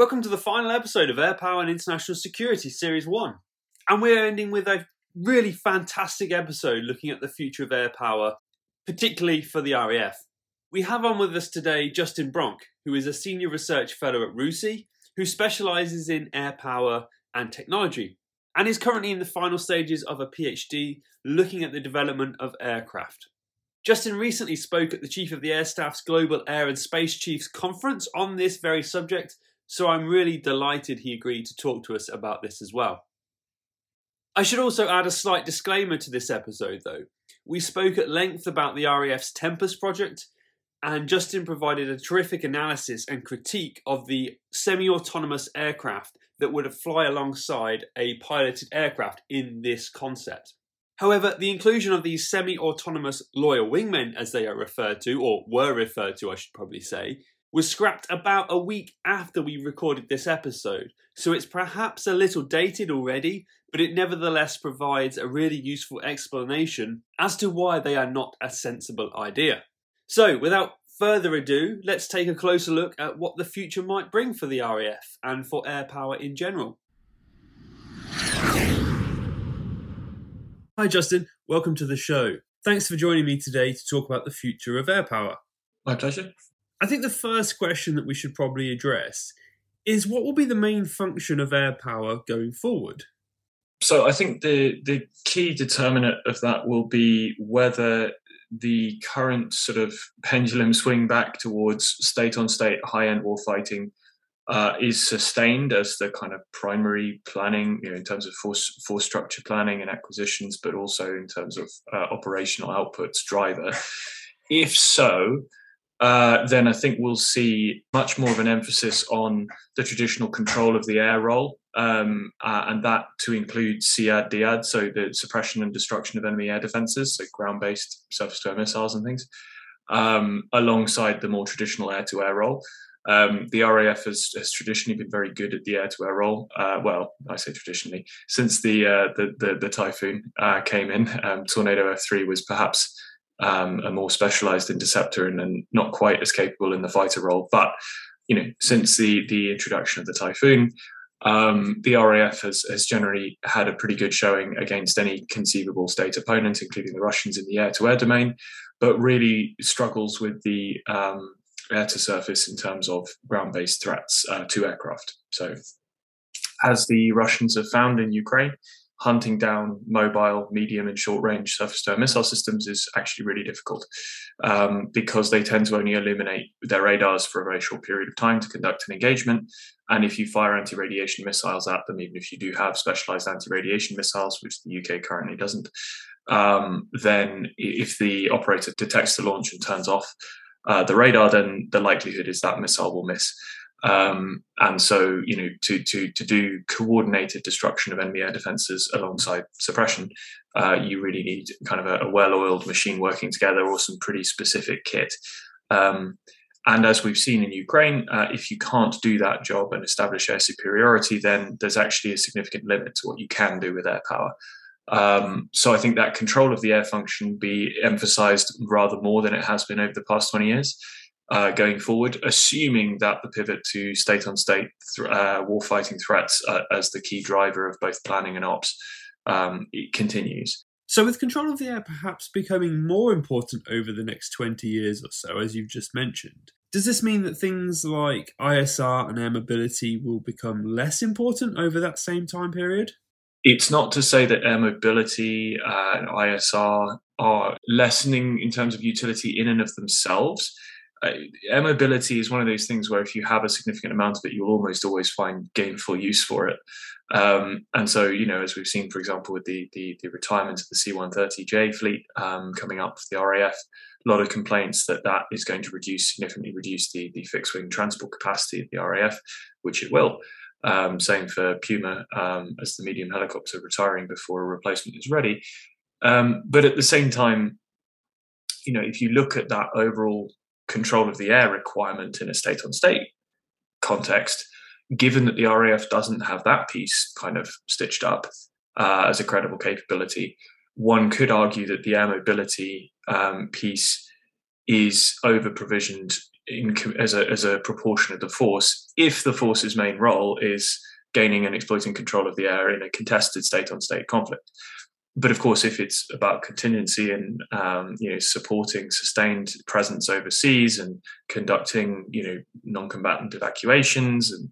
Welcome to the final episode of Air Power and International Security Series 1. And we're ending with a really fantastic episode looking at the future of air power, particularly for the RAF. We have on with us today Justin Bronk, who is a senior research fellow at RUSI, who specialises in air power and technology, and is currently in the final stages of a PhD looking at the development of aircraft. Justin recently spoke at the Chief of the Air Staff's Global Air and Space Chiefs Conference on this very subject, so I'm really delighted he agreed to talk to us about this as well. I should also add a slight disclaimer to this episode, though. We spoke at length about the RAF's Tempest project, and Justin provided a terrific analysis and critique of the semi autonomous aircraft that would fly alongside a piloted aircraft in this concept. However, the inclusion of these semi autonomous loyal wingmen, as they are referred to, or were referred to, I should probably say, was scrapped about a week after we recorded this episode, so it's perhaps a little dated already, but it nevertheless provides a really useful explanation as to why they are not a sensible idea. So, without further ado, let's take a closer look at what the future might bring for the RAF and for air power in general. Hi, Justin. Welcome to the show. Thanks for joining me today to talk about the future of air power. My pleasure. I think the first question that we should probably address is what will be the main function of air power going forward? So I think the the key determinant of that will be whether the current sort of pendulum swing back towards state on state high end war fighting uh, is sustained as the kind of primary planning, you know, in terms of force force structure planning and acquisitions, but also in terms of uh, operational outputs driver. If so, uh, then I think we'll see much more of an emphasis on the traditional control of the air role, um, uh, and that to include SEAD DEAD, so the suppression and destruction of enemy air defenses, so ground based surface to air missiles and things, um, alongside the more traditional air to air role. Um, the RAF has, has, traditionally been very good at the air-to-air role. Uh, well, I say traditionally, since the uh, the, the, the, Typhoon uh, came in, um, Tornado F3 was perhaps um, a more specialised interceptor and, and, not quite as capable in the fighter role. But you know, since the the introduction of the Typhoon, um, the RAF has, has generally had a pretty good showing against any conceivable state opponent, including the Russians in the air-to-air domain, but really struggles with the um, air to surface in terms of ground based threats uh, to aircraft. So, as the Russians have found in Ukraine, hunting down mobile, medium, and short range surface to air missile systems is actually really difficult um, because they tend to only illuminate their radars for a very short period of time to conduct an engagement. And if you fire anti radiation missiles at them, even if you do have specialized anti radiation missiles, which the UK currently doesn't, um, then if the operator detects the launch and turns off, uh, the radar, then the likelihood is that missile will miss. Um, and so, you know, to to to do coordinated destruction of enemy air defenses alongside suppression, uh, you really need kind of a, a, well-oiled machine working together or some pretty specific kit. Um, and as we've seen in Ukraine, uh, if you can't do that job and establish air superiority, then there's actually a significant limit to what you can do with air power. Um, so I think that control of the air function be emphasized rather more than it has been over the past 20 years. Uh, going forward, assuming that the pivot to state on state warfighting threats uh, as the key driver of both planning and ops um, continues. So, with control of the air perhaps becoming more important over the next 20 years or so, as you've just mentioned, does this mean that things like ISR and air mobility will become less important over that same time period? it's not to say that air mobility uh, and ISR are lessening in terms of utility in and of themselves. Air mobility is one of those things where if you have a significant amount of it, you'll almost always find gainful use for it. Um, and so, you know, as we've seen, for example, with the the, the retirement of the C-130J fleet um, coming up for the RAF, a lot of complaints that that is going to reduce significantly reduce the the fixed wing transport capacity of the RAF, which it will. Um, same for Puma um, as the medium helicopter retiring before a replacement is ready. Um, but at the same time, you know, if you look at that overall control of the air requirement in a state on state context, given that the RAF doesn't have that piece kind of stitched up uh, as a credible capability, one could argue that the air mobility um, piece is over provisioned as a as a proportion of the force if the force's main role is gaining and exploiting control of the air in a contested state-on-state conflict. But of course, if it's about contingency and um, you know supporting sustained presence overseas and conducting you know non-combatant evacuations and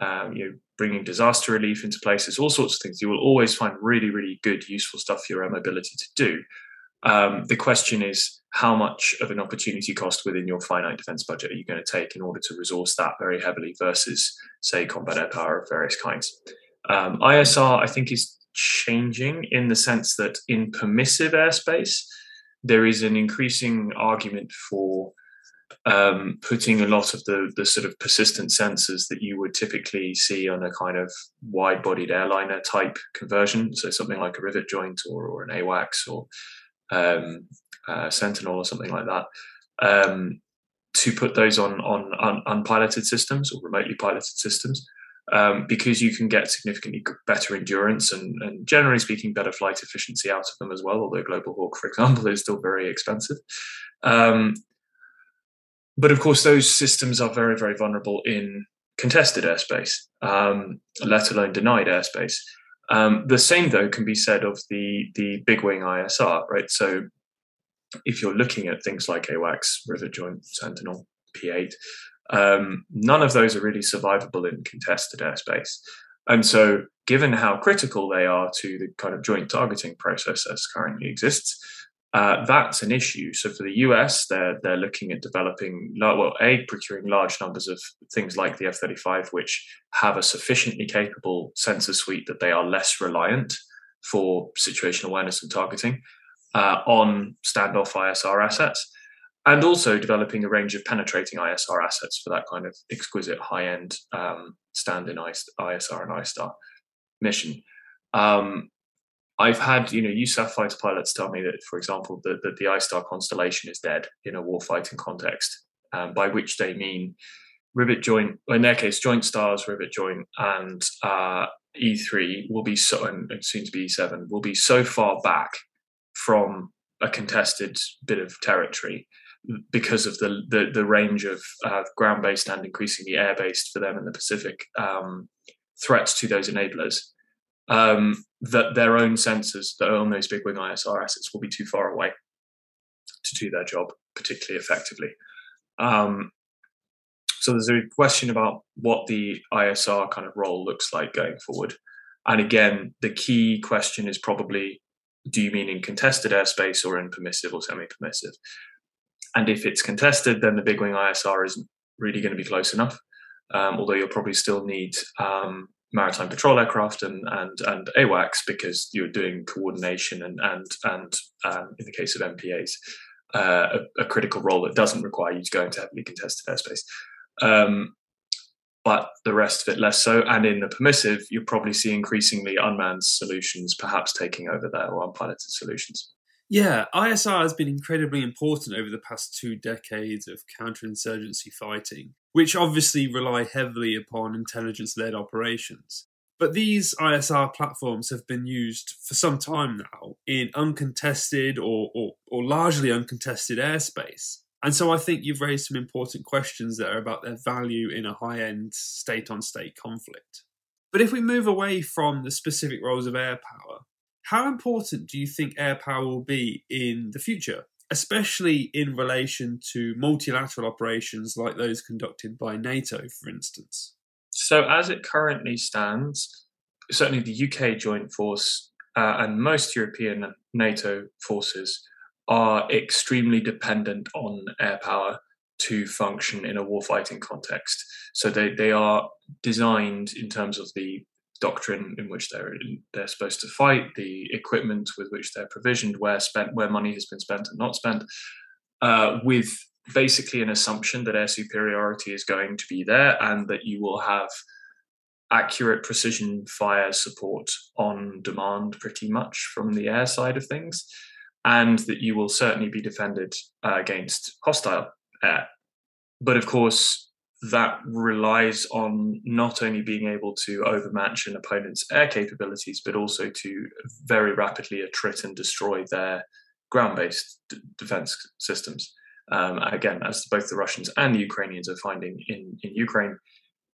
um, you know bringing disaster relief into places, all sorts of things, you will always find really really good useful stuff for your air mobility to do. Um, the question is how much of an opportunity cost within your finite defense budget are you going to take in order to resource that very heavily versus, say, combat air power of various kinds? Um, ISR, I think, is changing in the sense that in permissive airspace, there is an increasing argument for um, putting a lot of the, the sort of persistent sensors that you would typically see on a kind of wide bodied airliner type conversion. So something like a rivet joint or, or an AWACS or um, uh, Sentinel or something like that, um, to put those on, on, on unpiloted systems or remotely piloted systems. Um, because you can get significantly better endurance and, and, generally speaking, better flight efficiency out of them as well. Although Global Hawk, for example, is still very expensive. Um, but of course, those systems are very, very vulnerable in contested airspace, um, let alone denied airspace. Um, the same, though, can be said of the the big wing ISR, right? So if you're looking at things like AWACS, Rivet Joint, Sentinel, P8, um, none of those are really survivable in contested airspace. And so, given how critical they are to the kind of joint targeting process as currently exists, uh, that's an issue. So for the US, they're they're looking at developing well, a procuring large numbers of things like the F-35, which have a sufficiently capable sensor suite that they are less reliant for situational awareness and targeting, uh, on standoff ISR assets, and also developing a range of penetrating ISR assets for that kind of exquisite high end um, stand in ISR and ISTAR mission. Um, I've had, you know, USAF fighter pilots tell me that, for example, that, that the ISTAR constellation is dead in a warfighting context, um, by which they mean rivet joint, in their case, Joint STARS, rivet joint, and uh, E3 will be so, and soon to be E7, will be so far back from a contested bit of territory because of the the, the range of uh, ground based and increasingly air based for them in the Pacific um, threats to those enablers. Um, that their own sensors that own those big wing ISR assets will be too far away to do their job particularly effectively. Um, so there's a question about what the ISR kind of role looks like going forward. And again, the key question is probably do you mean in contested airspace or in permissive or semi-permissive? And if it's contested, then the big wing ISR isn't really going to be close enough. Um, although you'll probably still need um, maritime patrol aircraft and and and AWACS because you're doing coordination and and and um, in the case of MPAs, uh, a, a, critical role that doesn't require you to go into heavily contested airspace. Um, but the rest of it less so. And in the permissive, you'll probably see increasingly unmanned solutions perhaps taking over there or unpiloted solutions. Yeah, ISR has been incredibly important over the past two decades of counterinsurgency fighting, which obviously rely heavily upon intelligence led operations. But these ISR platforms have been used for some time now in uncontested or, or, or largely uncontested airspace. And so I think you've raised some important questions there about their value in a high end state on state conflict. But if we move away from the specific roles of air power, how important do you think air power will be in the future, especially in relation to multilateral operations like those conducted by NATO, for instance? So, as it currently stands, certainly the UK joint force uh, and most European NATO forces are extremely dependent on air power to function in a warfighting context. So they, they are designed in terms of the doctrine in which they're they're supposed to fight, the equipment with which they're provisioned, where spent where money has been spent and not spent, uh, with basically an assumption that air superiority is going to be there and that you will have accurate precision fire support on demand pretty much from the air side of things and that you will certainly be defended uh, against hostile air. But of course, that relies on not only being able to overmatch an opponent's air capabilities, but also to very rapidly attrit and destroy their ground based d- defense systems. Um, again, as both the Russians and the Ukrainians are finding in, in Ukraine,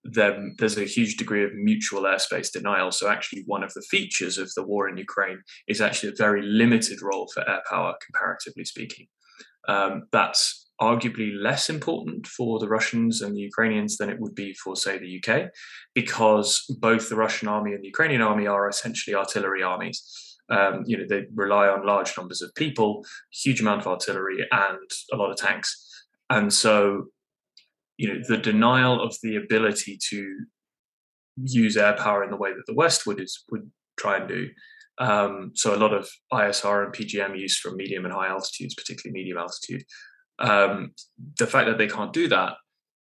then there's a huge degree of mutual airspace denial. So, actually, one of the features of the war in Ukraine is actually a very limited role for air power, comparatively speaking. Um, that's arguably less important for the Russians and the Ukrainians than it would be for, say, the UK, because both the Russian army and the Ukrainian army are essentially artillery armies. Um, you know, they rely on large numbers of people, huge amount of artillery, and a lot of tanks. And so you know the denial of the ability to use air power in the way that the West would is would try and do. Um, so a lot of ISR and PGM use from medium and high altitudes, particularly medium altitude. Um, the fact that they can't do that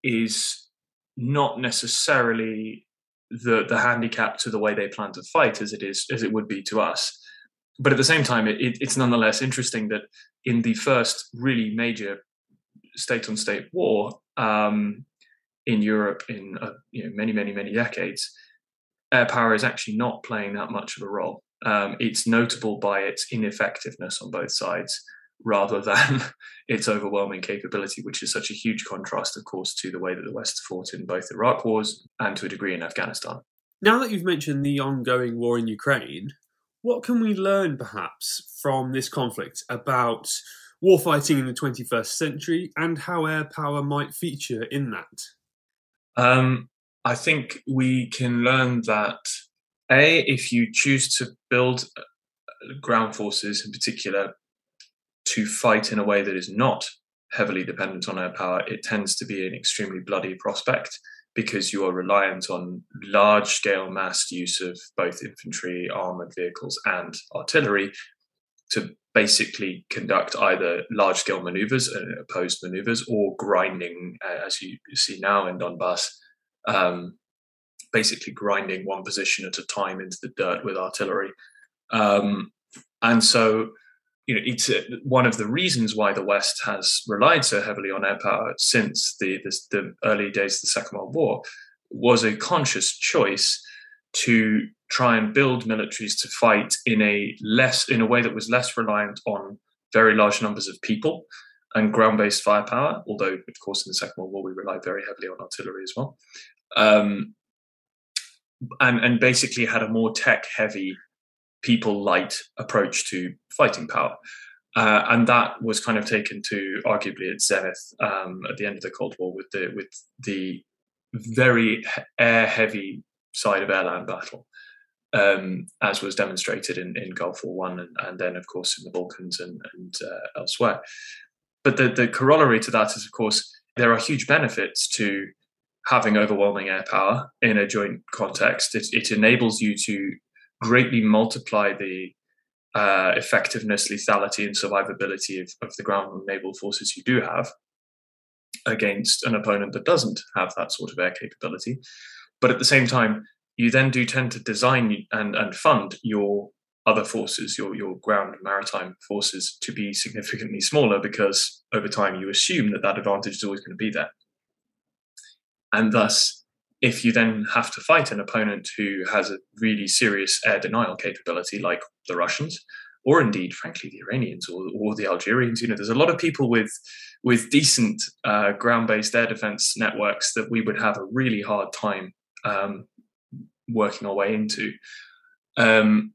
is not necessarily the the handicap to the way they plan to fight as it is as it would be to us. But at the same time, it, it, it's nonetheless interesting that in the first really major state on state war um, in Europe in uh, you know, many, many, many decades, air power is actually not playing that much of a role. Um, it's notable by its ineffectiveness on both sides rather than its overwhelming capability, which is such a huge contrast, of course, to the way that the West fought in both Iraq wars and to a degree in Afghanistan. Now that you've mentioned the ongoing war in Ukraine, what can we learn perhaps from this conflict about warfighting in the 21st century and how air power might feature in that? Um, I think we can learn that A, if you choose to build uh, ground forces in particular to fight in a way that is not heavily dependent on air power, it tends to be an extremely bloody prospect because you are reliant on large scale massed use of both infantry, armored vehicles, and artillery to basically conduct either large scale maneuvers, uh, opposed maneuvers, or grinding, as you see now in Donbass, um, basically grinding one position at a time into the dirt with artillery. Um, and so, you know, it's uh, one of the reasons why the West has relied so heavily on air power since the, the, the early days of the Second World War was a conscious choice to try and build militaries to fight in a less in a way that was less reliant on very large numbers of people and ground-based firepower. Although, of course, in the Second World War we relied very heavily on artillery as well, um, and and basically had a more tech-heavy, people-light approach to fighting power. Uh, and that was kind of taken to arguably its zenith um, at the end of the Cold War with the with the very air heavy side of airland battle, um, as was demonstrated in, in Gulf War One, and, and, then of course in the Balkans and, and uh, elsewhere. But the, the corollary to that is, of course, there are huge benefits to having overwhelming air power in a joint context. It, it enables you to greatly multiply the uh, effectiveness, lethality, and survivability of, of the ground and naval forces you do have against an opponent that doesn't have that sort of air capability. But at the same time, you then do tend to design and, and fund your other forces, your, your ground and maritime forces, to be significantly smaller because over time you assume that that advantage is always going to be there. And thus, if you then have to fight an opponent who has a really serious air denial capability, like the Russians, or indeed, frankly, the Iranians or, or the Algerians, you know, there's a lot of people with with decent uh, ground-based air defense networks that we would have a really hard time um, working our way into, um,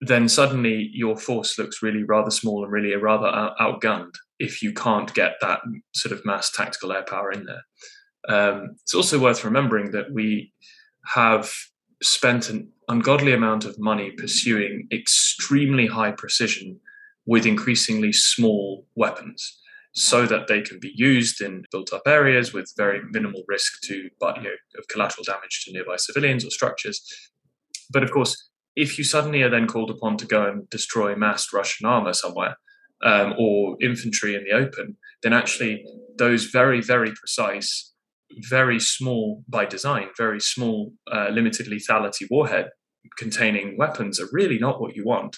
then suddenly your force looks really rather small and really rather out- outgunned if you can't get that sort of mass tactical air power in there. Um, it's also worth remembering that we have spent an ungodly amount of money pursuing extremely high precision with increasingly small weapons so that they can be used in built up areas with very minimal risk to you know, of collateral damage to nearby civilians or structures. But of course, if you suddenly are then called upon to go and destroy massed Russian armor somewhere um, or infantry in the open, then actually those very, very precise, very small by design, very small, uh, limited lethality warhead containing weapons are really not what you want.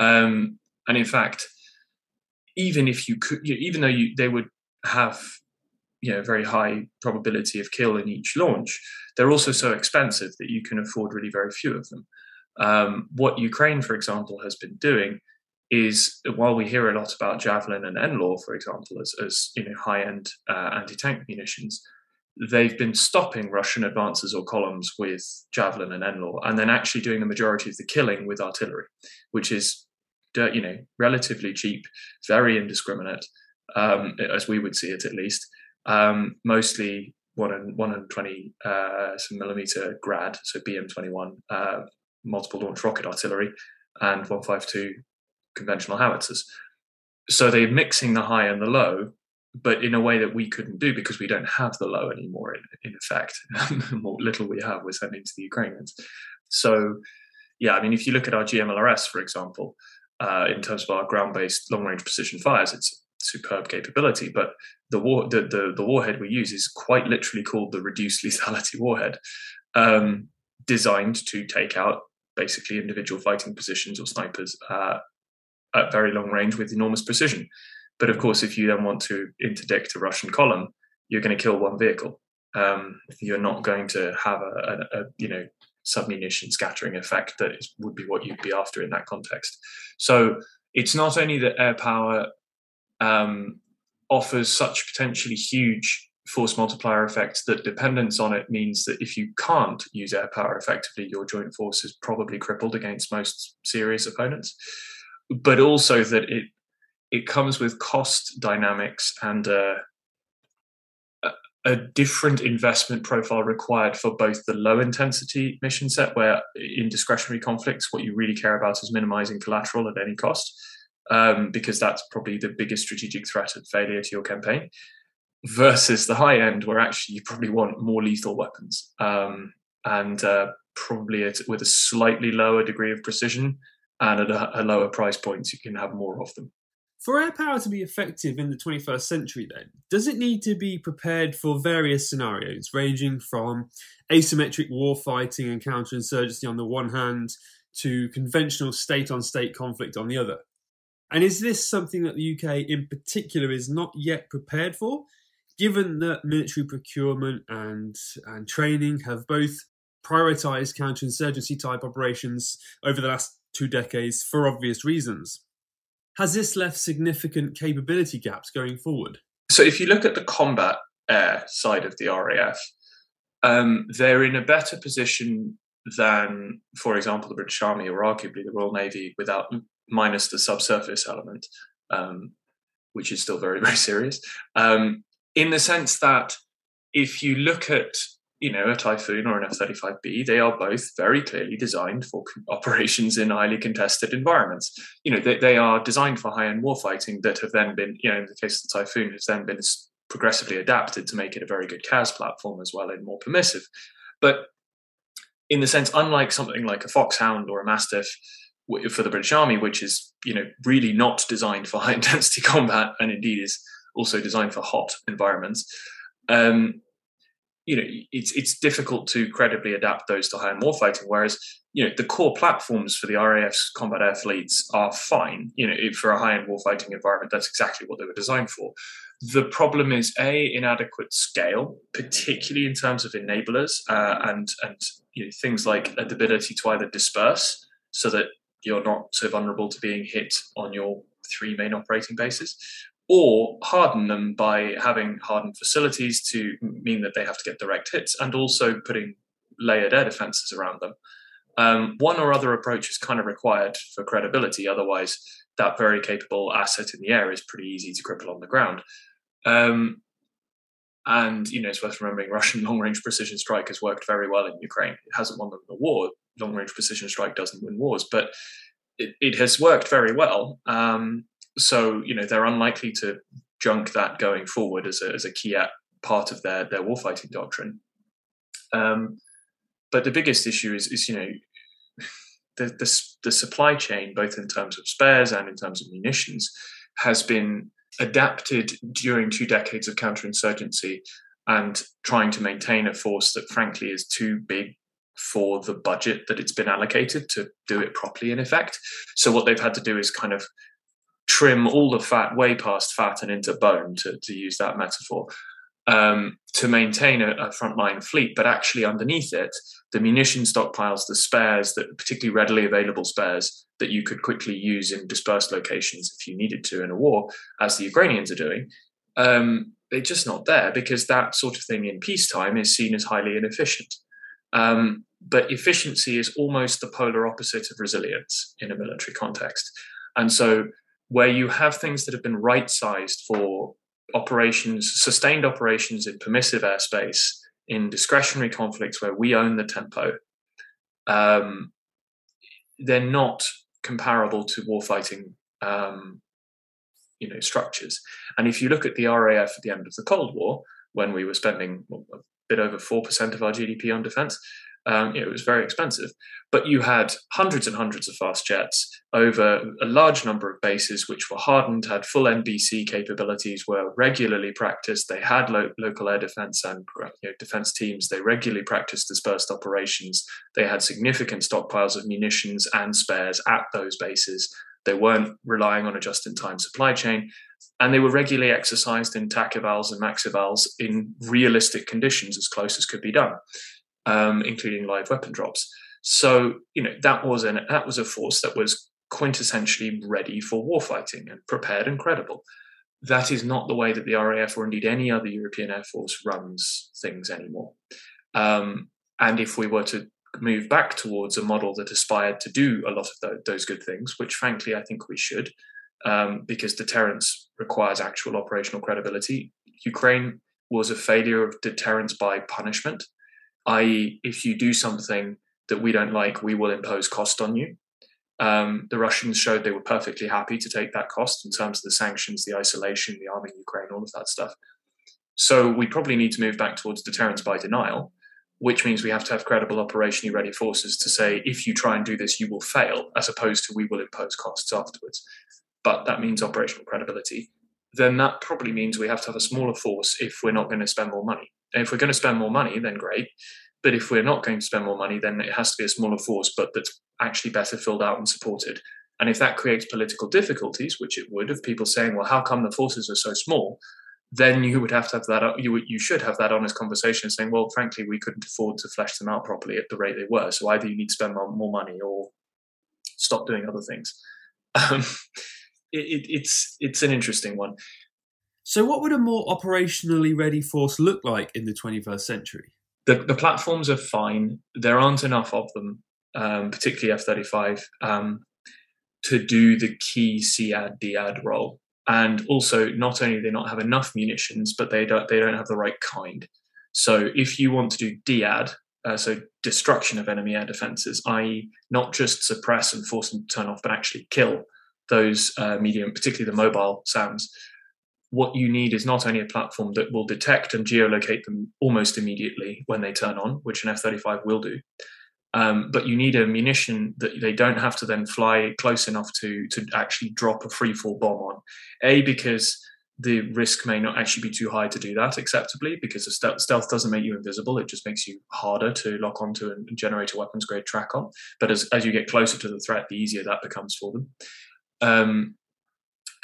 Um, and in fact, even if you could, even though you, they would have you know very high probability of kill in each launch, they're also so expensive that you can afford really very few of them. Um, what Ukraine, for example, has been doing is while we hear a lot about Javelin and NLAW, for example, as, as you know high-end uh, anti-tank munitions, they've been stopping Russian advances or columns with Javelin and NLAW, and then actually doing the majority of the killing with artillery, which is you know relatively cheap, very indiscriminate, um, as we would see it at least. Um, mostly one and one and twenty uh, millimeter grad, so BM twenty one, uh, multiple launch rocket artillery, and one five two conventional howitzers. So they're mixing the high and the low, but in a way that we couldn't do because we don't have the low anymore. In, in effect, what little we have, we're sending to the Ukrainians. So, yeah, I mean, if you look at our GMLRS, for example, uh, in terms of our ground-based long-range precision fires, it's superb capability. But the war, the, the, the warhead we use is quite literally called the reduced lethality warhead, um, designed to take out basically individual fighting positions or snipers uh, at very long range with enormous precision. But of course, if you then want to interdict a Russian column, you're going to kill one vehicle. Um, you're not going to have a, a, a you know submunition scattering effect that is, would be what you'd be after in that context. So it's not only that air power um, offers such potentially huge force multiplier effects that dependence on it means that if you can't use air power effectively, your joint force is probably crippled against most serious opponents but also that it it comes with cost dynamics and uh, a, different investment profile required for both the low intensity mission set, where in discretionary conflicts, what you really care about is minimizing collateral at any cost, um, because that's probably the biggest strategic threat of failure to your campaign, versus the high end, where actually you probably want more lethal weapons um, and uh, probably with a slightly lower degree of precision and at a, a lower price point, you can have more of them. For air power to be effective in the 21st century, then, does it need to be prepared for various scenarios, ranging from asymmetric warfighting and counterinsurgency on the one hand to conventional state on state conflict on the other? And is this something that the UK in particular is not yet prepared for, given that military procurement and, and training have both prioritised counterinsurgency type operations over the last two decades for obvious reasons. Has this left significant capability gaps going forward? So, if you look at the combat air side of the RAF, um, they're in a better position than, for example, the British Army or arguably the Royal Navy, without minus the subsurface element, um, which is still very, very serious. Um, in the sense that if you look at you know, a Typhoon or an F-35B, they are both very clearly designed for operations in highly contested environments. You know, they, they are designed for high-end warfighting that have then been, you know, in the case of the Typhoon, has then been progressively adapted to make it a very good CAS platform as well and more permissive. But in the sense, unlike something like a Foxhound or a Mastiff for the British Army, which is, you know, really not designed for high intensity combat and indeed is also designed for hot environments, um, you know it's it's difficult to credibly adapt those to high-end warfighting. Whereas you know the core platforms for the RAF's combat air fleets are fine. You know for a high-end warfighting environment, that's exactly what they were designed for. The problem is a inadequate scale, particularly in terms of enablers uh, and and you know, things like the ability to either disperse so that you're not so vulnerable to being hit on your three main operating bases, or harden them by having hardened facilities to mean that they have to get direct hits and also putting layered air defenses around them. Um, one or other approach is kind of required for credibility. Otherwise, that very capable asset in the air is pretty easy to cripple on the ground. Um, and you know, it's worth remembering Russian long-range precision strike has worked very well in Ukraine. It hasn't won them the war. Long-range precision strike doesn't win wars, but it, it has worked very well. Um, so you know they're unlikely to junk that going forward as a, as a key part of their their warfighting doctrine. Um, but the biggest issue is, is you know the, the, the supply chain, both in terms of spares and in terms of munitions, has been adapted during two decades of counterinsurgency and trying to maintain a force that frankly is too big for the budget that it's been allocated to do it properly in effect so what they've had to do is kind of trim all the fat way past fat and into bone, to, to use that metaphor, um, to maintain a, a frontline fleet. But actually, underneath it, the munition stockpiles, the spares, that particularly readily available spares, that you could quickly use in dispersed locations if you needed to in a war, as the Ukrainians are doing, um, they're just not there because that sort of thing in peacetime is seen as highly inefficient. Um, but efficiency is almost the polar opposite of resilience in a military context. And so, where you have things that have been right sized for operations, sustained operations in permissive airspace, in discretionary conflicts where we own the tempo, um, they're not comparable to warfighting um, you know structures. And if you look at the RAF at the end of the Cold War, when we were spending a bit over four percent of our GDP on defence, um, it was very expensive. But you had hundreds and hundreds of fast jets over a large number of bases, which were hardened, had full NBC capabilities, were regularly practiced. They had lo- local air defense and you know, defense teams. They regularly practiced dispersed operations. They had significant stockpiles of munitions and spares at those bases. They weren't relying on a just in time supply chain. And they were regularly exercised in TAC evals and max evals in realistic conditions as close as could be done um, including live weapon drops. So you know that was an that was a force that was quintessentially ready for warfighting and prepared and credible. That is not the way that the RAF or indeed any other European air force runs things anymore. Um, and if we were to move back towards a model that aspired to do a lot of th- those good things, which frankly I think we should, um, because deterrence requires actual operational credibility. Ukraine was a failure of deterrence by punishment i.e., if you do something that we don't like, we will impose cost on you. Um, the Russians showed they were perfectly happy to take that cost in terms of the sanctions, the isolation, the arming Ukraine, all of that stuff. So we probably need to move back towards deterrence by denial, which means we have to have credible operationally ready forces to say, if you try and do this, you will fail, as opposed to we will impose costs afterwards. But that means operational credibility. Then that probably means we have to have a smaller force if we're not going to spend more money. And if we're going to spend more money, then great. But if we're not going to spend more money, then it has to be a smaller force, but that's actually better filled out and supported. And if that creates political difficulties, which it would, of people saying, "Well, how come the forces are so small?" Then you would have to have that. You you should have that honest conversation, saying, "Well, frankly, we couldn't afford to flesh them out properly at the rate they were. So either you need to spend more money or stop doing other things." Um, it, it, it's it's an interesting one. So, what would a more operationally ready force look like in the 21st century? The, the platforms are fine. There aren't enough of them, um, particularly F 35, um, to do the key SEAD DEAD role. And also, not only do they not have enough munitions, but they don't, they don't have the right kind. So, if you want to do DEAD, uh, so destruction of enemy air defenses, i.e., not just suppress and force them to turn off, but actually kill those uh, medium, particularly the mobile SAMs, what you need is not only a platform that will detect and geolocate them almost immediately when they turn on, which an F 35 will do, um, but you need a munition that they don't have to then fly close enough to, to actually drop a free fall bomb on. A, because the risk may not actually be too high to do that acceptably because stealth, stealth doesn't make you invisible it just makes you harder to lock onto and generate a weapons grade track on but as, as you get closer to the threat the easier that becomes for them um,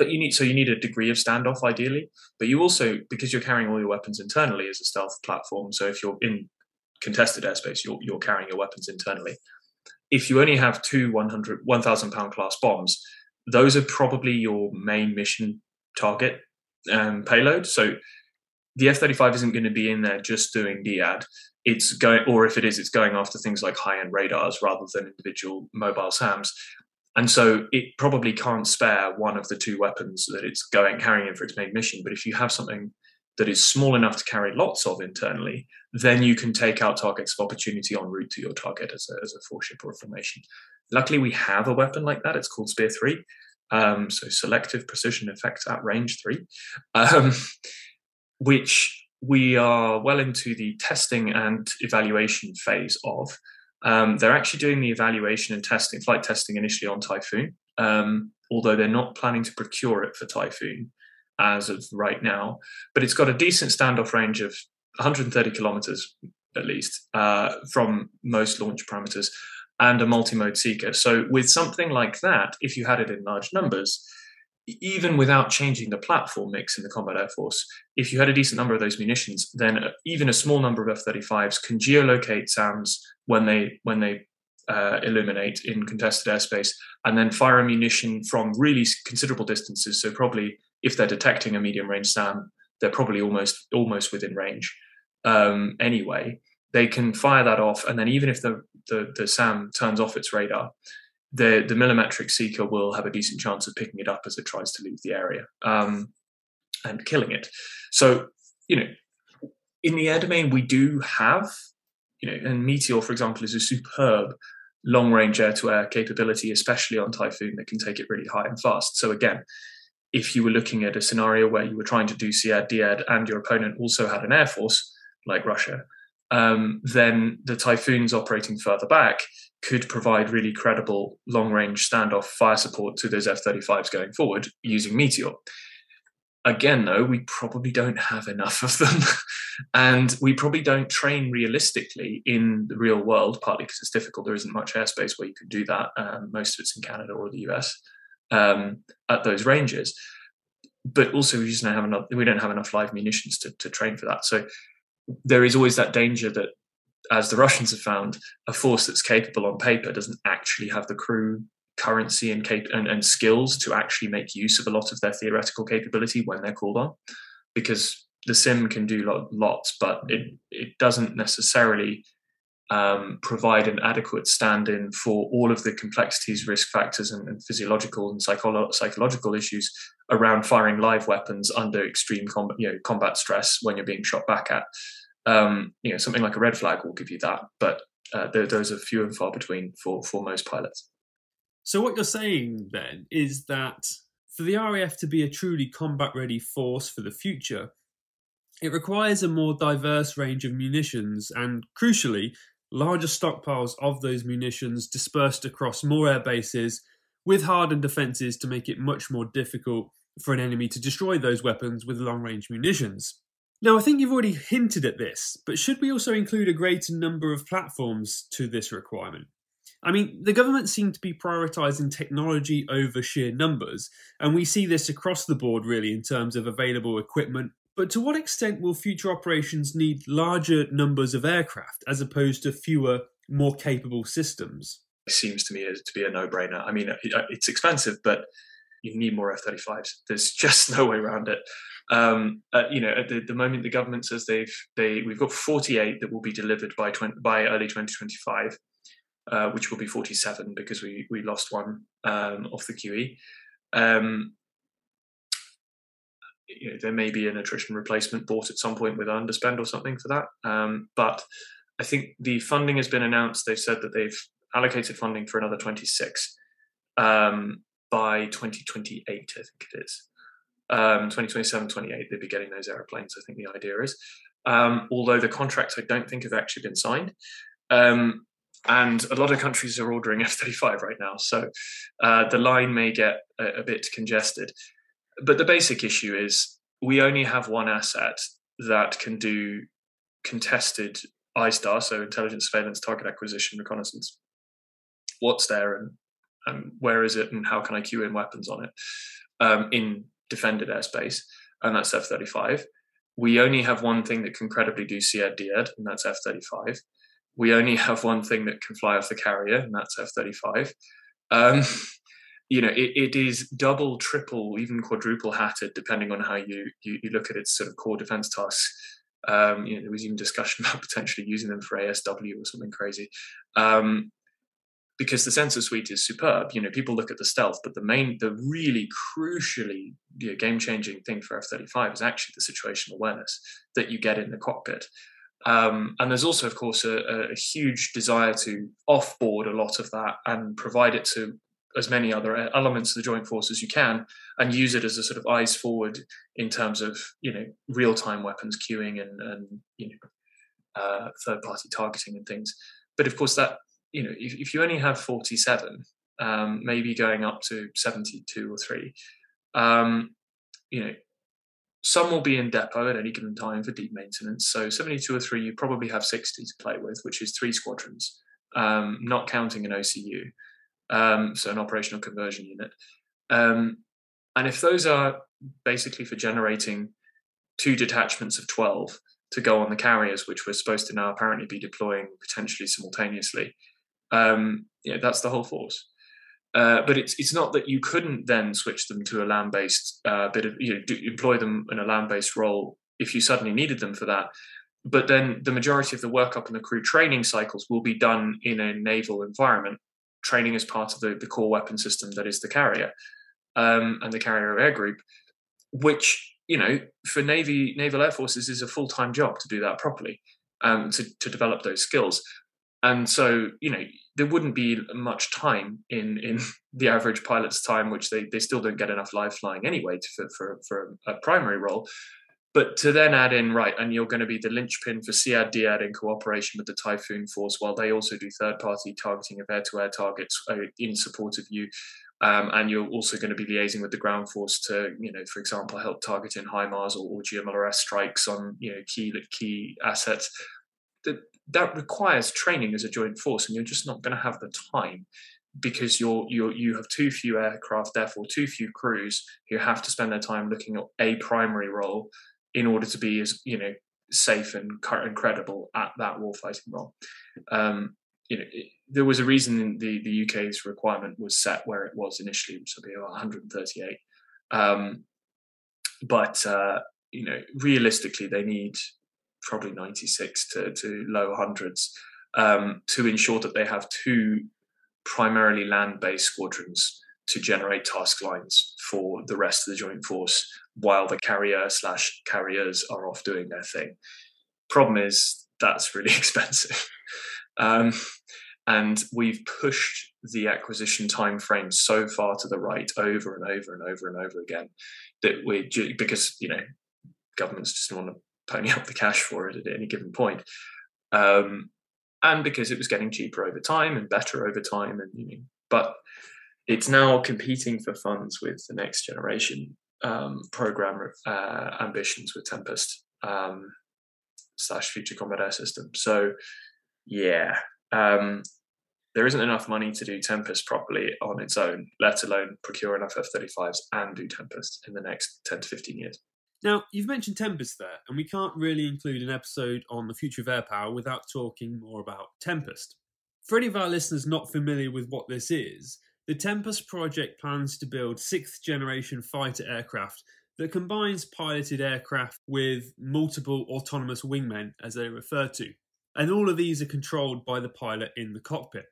but you need so you need a degree of standoff ideally. But you also because you're carrying all your weapons internally as a stealth platform so if you're in contested airspace you're, you're carrying your weapons internally. If you only have two 100 1000 pound class bombs those are probably your main mission target um, payload. So the f-35 isn't going to be in there just doing DEAD. It's going, or if it is, it's going after things like high-end radars rather than individual mobile SAMs and so it probably can't spare one of the two weapons that it's going carrying in for its main mission. But if you have something that is small enough to carry lots of internally, then you can take out targets of opportunity en route to your target as a, as a four ship or a formation. Luckily, we have a weapon like that. It's called Spear 3. Um, so selective precision effect at range 3, um, which we are well into the testing and evaluation phase of. Um, they're actually doing the evaluation and testing, flight testing initially on Typhoon, um, although they're not planning to procure it for Typhoon as of right now. But it's got a decent standoff range of 130 kilometers at least uh, from most launch parameters and a multi-mode seeker. So with something like that, if you had it in large numbers, even without changing the platform mix in the combat air force, if you had a decent number of those munitions, then even a small number of F-35s can geolocate SAMs when they when they uh, illuminate in contested airspace, and then fire ammunition from really considerable distances. So probably if they're detecting a medium range SAM, they're probably almost almost within range um, anyway. They can fire that off, and then even if the, the, the SAM turns off its radar, the the millimetric seeker will have a decent chance of picking it up as it tries to leave the area um, and killing it. So you know, in the air domain, we do have you know, and Meteor, for example, is a superb long range air to air capability, especially on Typhoon, that can take it really high and fast. So again, if you were looking at a scenario where you were trying to do SEAD, and your opponent also had an air force like Russia, um, then the Typhoons operating further back could provide really credible long range standoff fire support to those F 35s going forward using Meteor. Again, though, we probably don't have enough of them. and we probably don't train realistically in the real world, partly because it's difficult. There isn't much airspace where you can do that. Um, most of it's in Canada or the US um, at those ranges. But also, we just don't have enough. We don't have enough live munitions to, to train for that. So there is always that danger that, as the Russians have found, a force that's capable on paper doesn't actually have the crew currency and, cap- and, and skills to actually make use of a lot of their theoretical capability when they're called on, because the sim can do lots, but it it doesn't necessarily um, provide an adequate stand-in for all of the complexities, risk factors, and, and physiological and psycholo- psychological issues around firing live weapons under extreme you know, combat stress when you're being shot back at. Um, you know, something like a red flag will give you that, but uh, those are few and far between for for most pilots. So what you're saying then is that for the RAF to be a truly combat-ready force for the future, it requires a more diverse range of munitions and, crucially, larger stockpiles of those munitions dispersed across more air bases with hardened defences to make it much more difficult for an enemy to destroy those weapons with long range munitions. Now, I think you've already hinted at this, but should we also include a greater number of platforms to this requirement? I mean, the government seem to be prioritising technology over sheer numbers, and we see this across the board really in terms of available equipment but to what extent will future operations need larger numbers of aircraft as opposed to fewer, more capable systems? It seems to me to be a no-brainer. I mean, it's expensive, but you need more F-35s. There's just no way around it. Um, uh, you know, at the, the, moment, the government says they've they we've got 48 that will be delivered by 20, by early 2025, uh, which will be 47 because we we lost one um, off the QE. Um, you know, there may be an attrition replacement bought at some point with underspend or something for that. Um, but I think the funding has been announced. They've said that they've allocated funding for another 26 um, by 2028, I think it is. Um, 2027, 28, they'll be getting those aeroplanes, I think the idea is. Um, although the contracts I don't think have actually been signed. Um, and a lot of countries are ordering F 35 right now. So uh, the line may get a, a bit congested but the basic issue is we only have one asset that can do contested ISTAR, so intelligence, surveillance, target acquisition, reconnaissance. What's there and, and where is it and how can I cue in weapons on it um, in defended airspace? And that's F 35. We only have one thing that can credibly do SEAD DEAD, and that's F 35. We only have one thing that can fly off the carrier, and that's F 35. Um, you know, it, it is double, triple, even quadruple hatted, depending on how you, you, you look at its sort of core defense tasks. Um, you know, there was even discussion about potentially using them for ASW or something crazy. Um, because the sensor suite is superb. You know, people look at the stealth, but the main, the really crucially you know, game-changing thing for F-35 is actually the situational awareness that you get in the cockpit. Um, and there's also, of course, a, a, huge desire to offboard a lot of that and provide it to as many other elements of the joint force as you can and use it as a sort of eyes forward in terms of you know real time weapons cueing and and you know uh, third party targeting and things but of course that you know if, if you only have 47 um, maybe going up to 72 or 3 um, you know some will be in depot at any given time for deep maintenance so 72 or 3 you probably have 60 to play with which is three squadrons um, not counting an ocu um, so an operational conversion unit. Um, and if those are basically for generating two detachments of 12 to go on the carriers, which we're supposed to now apparently be deploying potentially simultaneously, Um, yeah, that's the whole force. Uh, but it's it's not that you couldn't then switch them to a land based uh, bit of you know do, employ them in a land based role if you suddenly needed them for that. But then the majority of the workup and the crew training cycles will be done in a naval environment. Training as part of the, the core weapon system that is the carrier um, and the carrier air group, which you know for navy naval air forces is a full time job to do that properly, um, to to develop those skills. And so you know there wouldn't be much time in in the average pilot's time, which they, they still don't get enough live flying anyway to, for, for, for a primary role. But to then add in, right, and you're going to be the linchpin for SEAD DEAD in cooperation with the Typhoon Force, while they also do third party targeting of air to air targets uh, in support of you. Um, and you're also going to be liaising with the ground force to, you know, for example, help target in HIMARS or, or GMLRS strikes on, you know, key key assets. That that requires training as a joint force, and you're just not going to have the time because you're you you have too few aircraft, therefore too few crews who have to spend their time looking at a primary role in order to be as you know safe and, credible at that warfighting role. Um, you know, it, there was a reason the the UK's requirement was set where it was initially, which would be 138. Um, but uh, you know, realistically, they need probably 96 to, to low hundreds um, to ensure that they have two primarily land-based squadrons to generate task lines for the rest of the joint force while the carrier slash carriers are off doing their thing. Problem is that's really expensive. Um, and we've pushed the acquisition time frame so far to the right over and over and over and over again that we because you know governments just want to pony up the cash for it at any given point. Um, and because it was getting cheaper over time and better over time, and you know, but it's now competing for funds with the next generation um, program uh, ambitions with Tempest um, slash Future Combat Air System. So, yeah, um, there isn't enough money to do Tempest properly on its own, let alone procure enough F 35s and do Tempest in the next 10 to 15 years. Now, you've mentioned Tempest there, and we can't really include an episode on the future of air power without talking more about Tempest. For any of our listeners not familiar with what this is, the Tempest project plans to build sixth generation fighter aircraft that combines piloted aircraft with multiple autonomous wingmen, as they refer to. And all of these are controlled by the pilot in the cockpit.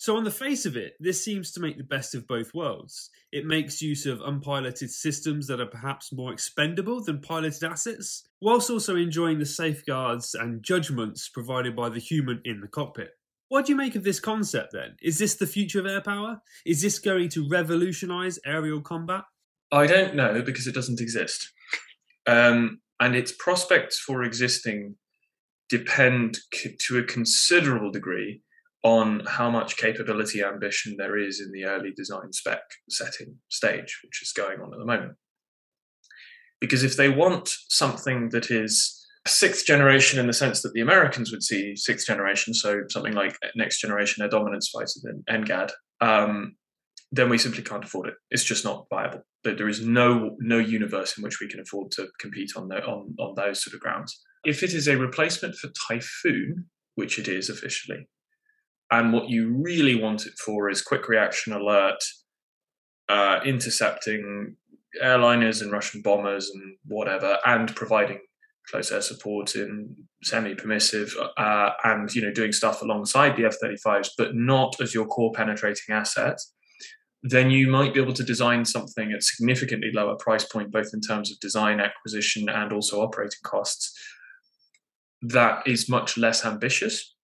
So, on the face of it, this seems to make the best of both worlds. It makes use of unpiloted systems that are perhaps more expendable than piloted assets, whilst also enjoying the safeguards and judgments provided by the human in the cockpit. What do you make of this concept then? Is this the future of air power? Is this going to revolutionize aerial combat? I don't know because it doesn't exist. Um, and its prospects for existing depend to a considerable degree on how much capability ambition there is in the early design spec setting stage, which is going on at the moment. Because if they want something that is sixth generation in the sense that the Americans would see sixth generation, so something like next generation air dominance fighters in NGAD, um, then we simply can't afford it. It's just not viable. There is no no universe in which we can afford to compete on the, on on those sort of grounds. If it is a replacement for Typhoon, which it is officially, and what you really want it for is quick reaction alert, uh, intercepting airliners and Russian bombers and whatever, and providing close air support in semi-permissive uh, and you know doing stuff alongside the F-35s, but not as your core penetrating asset. Then you might be able to design something at significantly lower price point, both in terms of design, acquisition, and also operating costs. That is much less ambitious,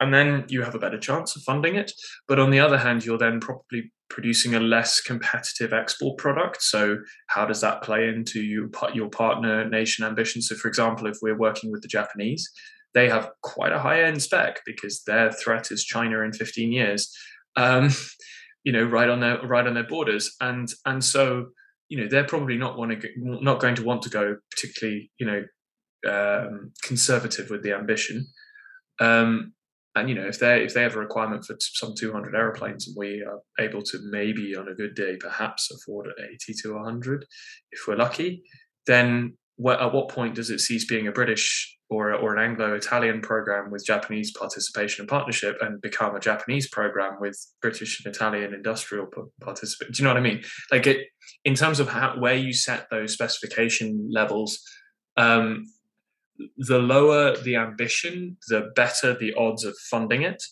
and then you have a better chance of funding it. But on the other hand, you're then probably producing a less competitive export product. So how does that play into you, your partner nation ambitions? So, for example, if we're working with the Japanese, they have quite a high end spec because their threat is China in 15 years. Um, you know, right on their right on their borders, and and so you know they're probably not want to not going to want to go particularly you know um, conservative with the ambition. Um, and you know if they if they have a requirement for some 200 aeroplanes and we are able to maybe on a good day perhaps afford 80 to 100 if we're lucky then at what point does it cease being a British or, or an Anglo-Italian program with Japanese participation and partnership and become a Japanese program with British and Italian industrial participation? Do you know what I mean? Like it, in terms of how where you set those specification levels, um, the lower the ambition, the better the odds of funding it.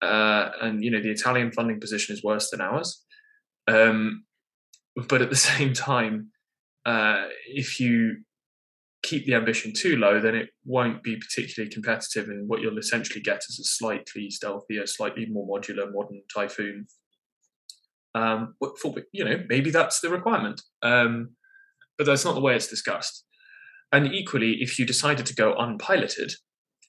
Uh, and you know the Italian funding position is worse than ours. Um, but at the same time, uh, if you keep the ambition too low, then it won't be particularly competitive. And what you'll essentially get is a slightly stealthier, slightly more modular, modern Typhoon. Um, for, you know, maybe that's the requirement, um, but that's not the way it's discussed. And equally, if you decided to go unpiloted,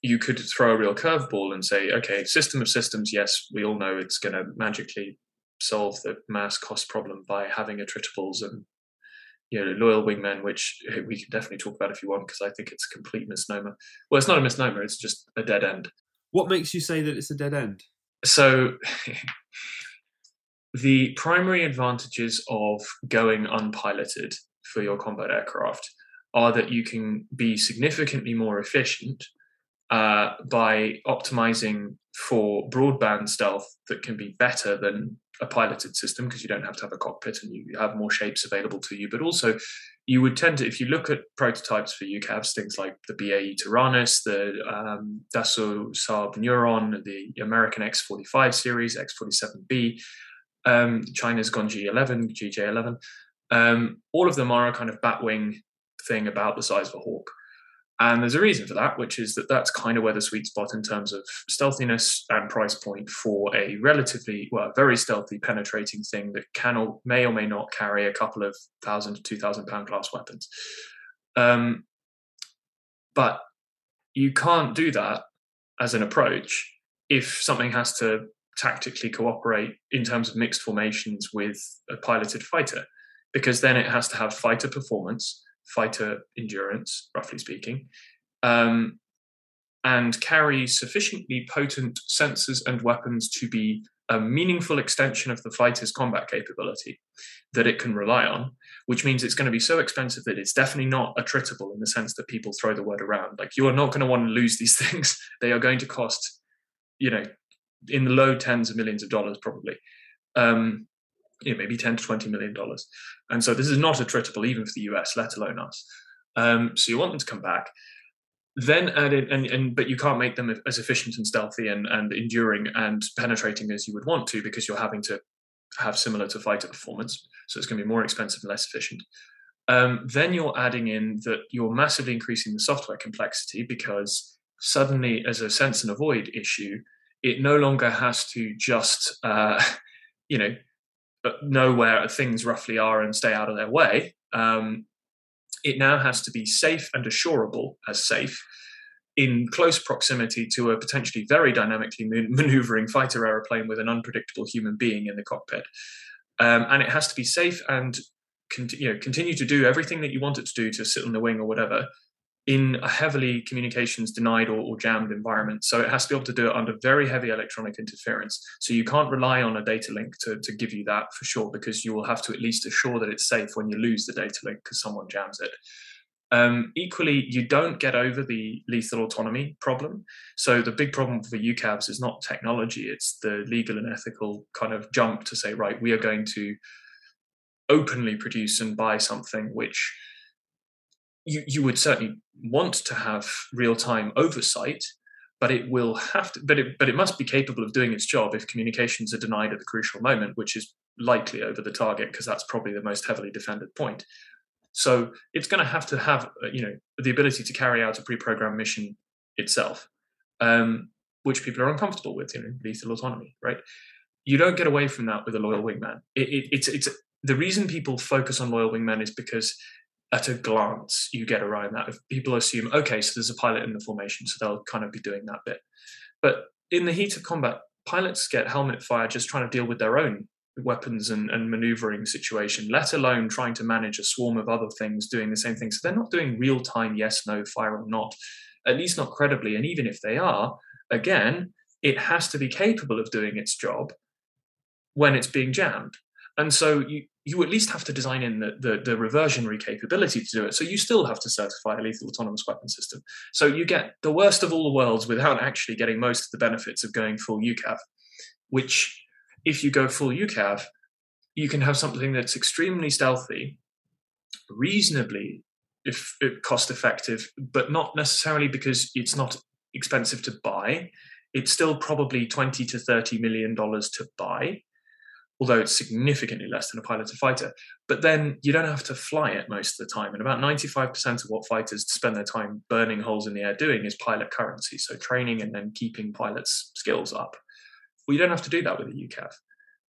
you could throw a real curveball and say, okay, system of systems, yes, we all know it's going to magically solve the mass cost problem by having attritables and you know, loyal wingmen, which eh, we can definitely talk about if you want, because I think it's a complete misnomer. Well, it's not a misnomer; it's just a dead end. What makes you say that it's a dead end? So, the primary advantages of going unpiloted for your combat aircraft are that you can be significantly more efficient uh, by optimizing for broadband stealth that can be better than a piloted system because you don't have to have a cockpit and you have more shapes available to you. But also, you would tend to, if you look at prototypes for UCAVs, things like the BAE Taranis, the um, Dassault Saab Neuron, the American X45 series, X47B, um, China's Gongji 11, GJ11, um, all of them are a kind of batwing thing about the size of a hawk. And there's a reason for that, which is that that's kind of where the sweet spot in terms of stealthiness and price point for a relatively, well, very stealthy penetrating thing that can or may or may not carry a couple of thousand to two thousand pound class weapons. Um, but you can't do that as an approach if something has to tactically cooperate in terms of mixed formations with a piloted fighter, because then it has to have fighter performance fighter endurance, roughly speaking, um, and carry sufficiently potent sensors and weapons to be a meaningful extension of the fighter's combat capability that it can rely on, which means it's going to be so expensive that it's definitely not attritable in the sense that people throw the word around. Like you are not going to want to lose these things. they are going to cost, you know, in the low tens of millions of dollars probably. Um, you know, maybe 10 to 20 million dollars. And so this is not attritable even for the US, let alone us. Um, so you want them to come back. Then add in, and, and but you can't make them as efficient and stealthy and, and enduring and penetrating as you would want to because you're having to have similar to fighter performance. So it's going to be more expensive and less efficient. Um, then you're adding in that you're massively increasing the software complexity because suddenly, as a sense and avoid issue, it no longer has to just, uh, you know, know where things roughly are and stay out of their way. Um, it now has to be safe and assurable as safe in close proximity to a potentially very dynamically maneuvering fighter aeroplane with an unpredictable human being in the cockpit. Um, and it has to be safe and con- you know, continue to do everything that you want it to do to sit on the wing or whatever in a heavily communications denied or, or, jammed environment. So it has to be able to do it under very heavy electronic interference. So you can't rely on a data link to, to give you that for sure, because you will have to at least assure that it's safe when you lose the data link because someone jams it. Um, equally, you don't get over the lethal autonomy problem. So the big problem for UCAVs is not technology; it's the legal and ethical kind of jump to say, right, we are going to openly produce and buy something which you, you would certainly want to have real time oversight, but it will have to, but it, but it must be capable of doing its job if communications are denied at the crucial moment, which is likely over the target because that's probably the most heavily defended point. So it's going to have to have, uh, you know, the ability to carry out a pre-programmed mission itself, um, which people are uncomfortable with, you know, lethal autonomy, right? You don't get away from that with a loyal wingman. It, it, it's it's the reason people focus on loyal wingman is because at a glance you get around that. If people assume, okay, so there's a pilot in the formation, so they'll kind of be doing that bit. But in the heat of combat, pilots get helmet fire just trying to deal with their own weapons and, and maneuvering situation, let alone trying to manage a swarm of other things doing the same thing. So they're not doing real time yes, no, fire or not, at least not credibly. And even if they are, again, it has to be capable of doing its job when it's being jammed. And so you, you at least have to design in the, the, the, reversionary capability to do it. So you still have to certify a lethal autonomous weapon system. So you get the worst of all the worlds without actually getting most of the benefits of going full UCAV, which if you go full UCAV, you can have something that's extremely stealthy, reasonably if, if cost effective, but not necessarily because it's not expensive to buy. It's still probably 20 to 30 million dollars to buy although it's significantly less than a pilot piloted fighter. But then you don't have to fly it most of the time. And about 95% of what fighters spend their time burning holes in the air doing is pilot currency. So training and then keeping pilots' skills up. Well, you don't have to do that with a UCAV.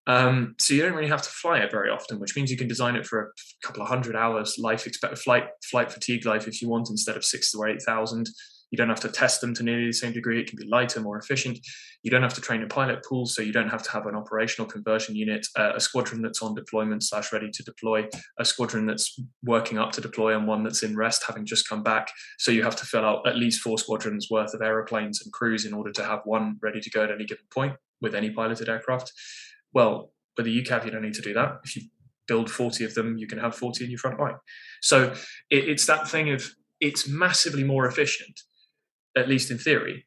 Um, so you don't really have to fly it very often, which means you can design it for a couple of hundred hours life expect flight flight fatigue life if you want instead of six or eight thousand. You don't have to test them to nearly the same degree. It can be lighter, more efficient. You don't have to train a pilot pool, so you don't have to have an operational conversion unit, uh, a squadron that's on deployment slash ready to deploy, a squadron that's working up to deploy, and one that's in rest, having just come back. So you have to fill out at least four squadrons worth of aeroplanes and crews in order to have one ready to go at any given point with any piloted aircraft. Well, with a UCAV, you don't need to do that. If you build 40 of them, you can have 40 in your front line. So it, it's that thing of it's massively more efficient at least in theory,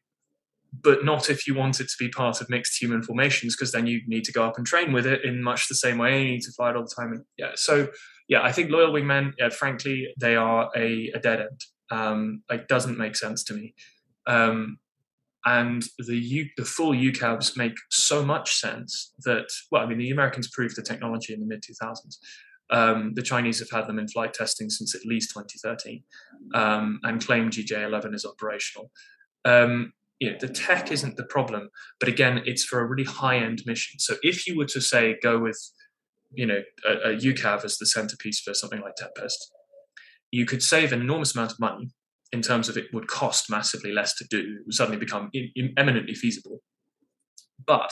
but not if you want it to be part of mixed human formations, because then you need to go up and train with it in much the same way. You need to fly it all the time. Yeah, so yeah, I think loyal wingmen, yeah, frankly, they are a, a dead end. Um, it doesn't make sense to me. Um, and the U, the full UCAVs make so much sense that well, I mean, the Americans proved the technology in the mid 2000s. Um, the Chinese have had them in flight testing since at least 2013 um, and claim GJ11 is operational. Um, you know, the tech isn't the problem, but again, it's for a really high-end mission. So if you were to say go with, you know, a, a UCAV as the centerpiece for something like Tempest, you could save an enormous amount of money in terms of it would cost massively less to do. It would suddenly become in, in, eminently feasible. But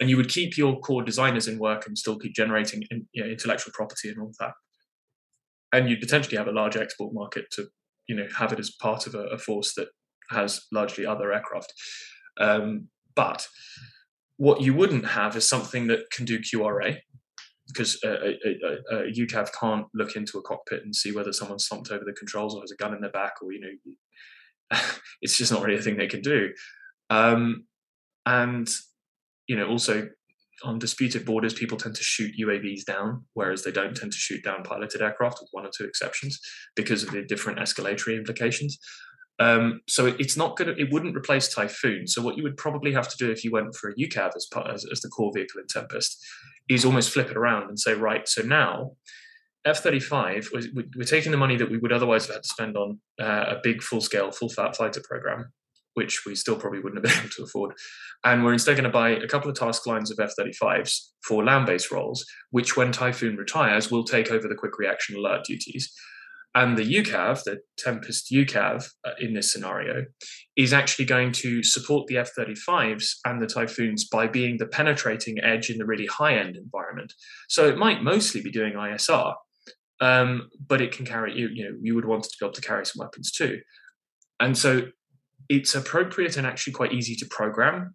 and you would keep your core designers in work and still keep generating you know, intellectual property and all that. And you'd potentially have a large export market to you know have it as part of a, a force that has largely other aircraft. Um, but what you wouldn't have is something that can do QRA because a, a, a, UCAV can't look into a cockpit and see whether someone's slumped over the controls or has a gun in their back or you know it's just not really a thing they can do. Um, and you know, also on disputed borders, people tend to shoot UAVs down, whereas they don't tend to shoot down piloted aircraft, with one or two exceptions, because of the different escalatory implications. Um, so it, it's not going to, it wouldn't replace Typhoon. So what you would probably have to do if you went for a UCAV as, as, as the core vehicle in Tempest is almost flip it around and say, right, so now F-35, we're taking the money that we would otherwise have had to spend on uh, a big full-scale, full-fat fighter program, which we still probably wouldn't have been able to afford. And we're instead going to buy a couple of task lines of F 35s for land based roles, which, when Typhoon retires, will take over the quick reaction alert duties. And the UCAV, the Tempest UCAV uh, in this scenario, is actually going to support the F 35s and the Typhoons by being the penetrating edge in the really high end environment. So it might mostly be doing ISR, um, but it can carry you, you know, you would want it to be able to carry some weapons too. And so it's appropriate and actually quite easy to program.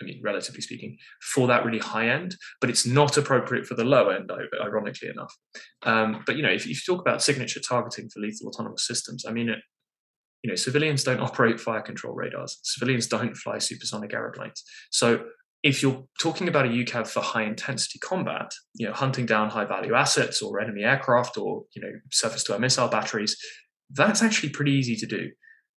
I mean, relatively speaking, for that really high end, but it's not appropriate for the low end, ironically enough. Um, but you know, if, you talk about signature targeting for lethal autonomous systems, I mean, it, you know, civilians don't operate fire control radars. Civilians don't fly supersonic aeroplanes. So if you're talking about a UCAV for high intensity combat, you know, hunting down high value assets or enemy aircraft or you know surface to air missile batteries, that's actually pretty easy to do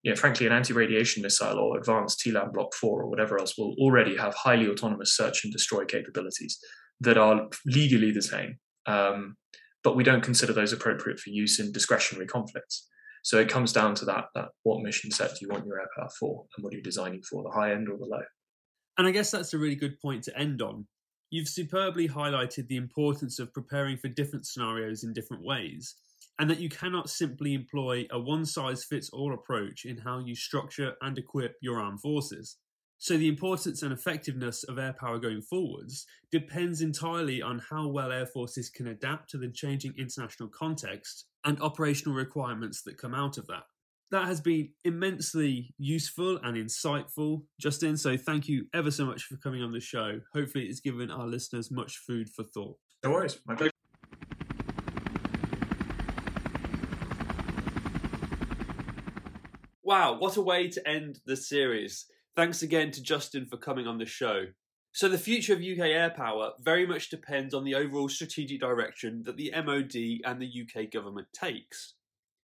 you know, frankly, an anti-radiation missile or advanced TLAM Block 4 or whatever else will already have highly autonomous search and destroy capabilities that are legally the same. Um, but we don't consider those appropriate for use in discretionary conflicts. So it comes down to that, that what mission set do you want your aircraft for and what are you designing for, the high end or the low? And I guess that's a really good point to end on. You've superbly highlighted the importance of preparing for different scenarios in different ways and that you cannot simply employ a one size fits all approach in how you structure and equip your armed forces. So, the importance and effectiveness of air power going forwards depends entirely on how well air forces can adapt to the changing international context and operational requirements that come out of that. That has been immensely useful and insightful, Justin. So, thank you ever so much for coming on the show. Hopefully, it's given our listeners much food for thought. No worries. My pleasure. Wow, what a way to end the series. Thanks again to Justin for coming on the show. So, the future of UK air power very much depends on the overall strategic direction that the MOD and the UK government takes.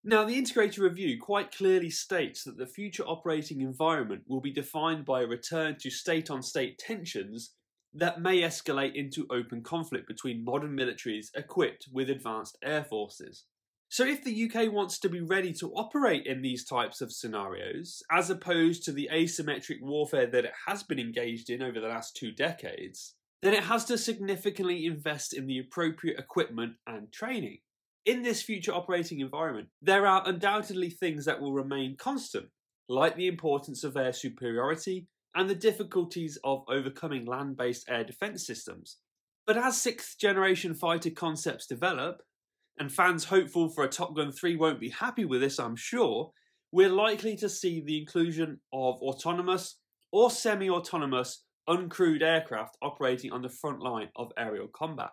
Now, the integrated review quite clearly states that the future operating environment will be defined by a return to state on state tensions that may escalate into open conflict between modern militaries equipped with advanced air forces. So, if the UK wants to be ready to operate in these types of scenarios, as opposed to the asymmetric warfare that it has been engaged in over the last two decades, then it has to significantly invest in the appropriate equipment and training. In this future operating environment, there are undoubtedly things that will remain constant, like the importance of air superiority and the difficulties of overcoming land based air defence systems. But as sixth generation fighter concepts develop, and fans hopeful for a Top Gun 3 won't be happy with this, I'm sure, we're likely to see the inclusion of autonomous or semi autonomous uncrewed aircraft operating on the front line of aerial combat.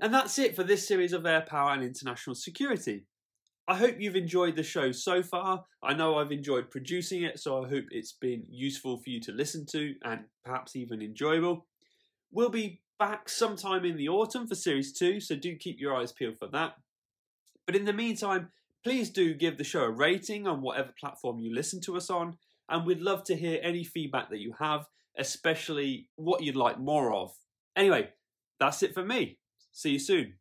And that's it for this series of Air Power and International Security. I hope you've enjoyed the show so far. I know I've enjoyed producing it, so I hope it's been useful for you to listen to and perhaps even enjoyable. We'll be back sometime in the autumn for Series 2, so do keep your eyes peeled for that. But in the meantime, please do give the show a rating on whatever platform you listen to us on, and we'd love to hear any feedback that you have, especially what you'd like more of. Anyway, that's it for me. See you soon.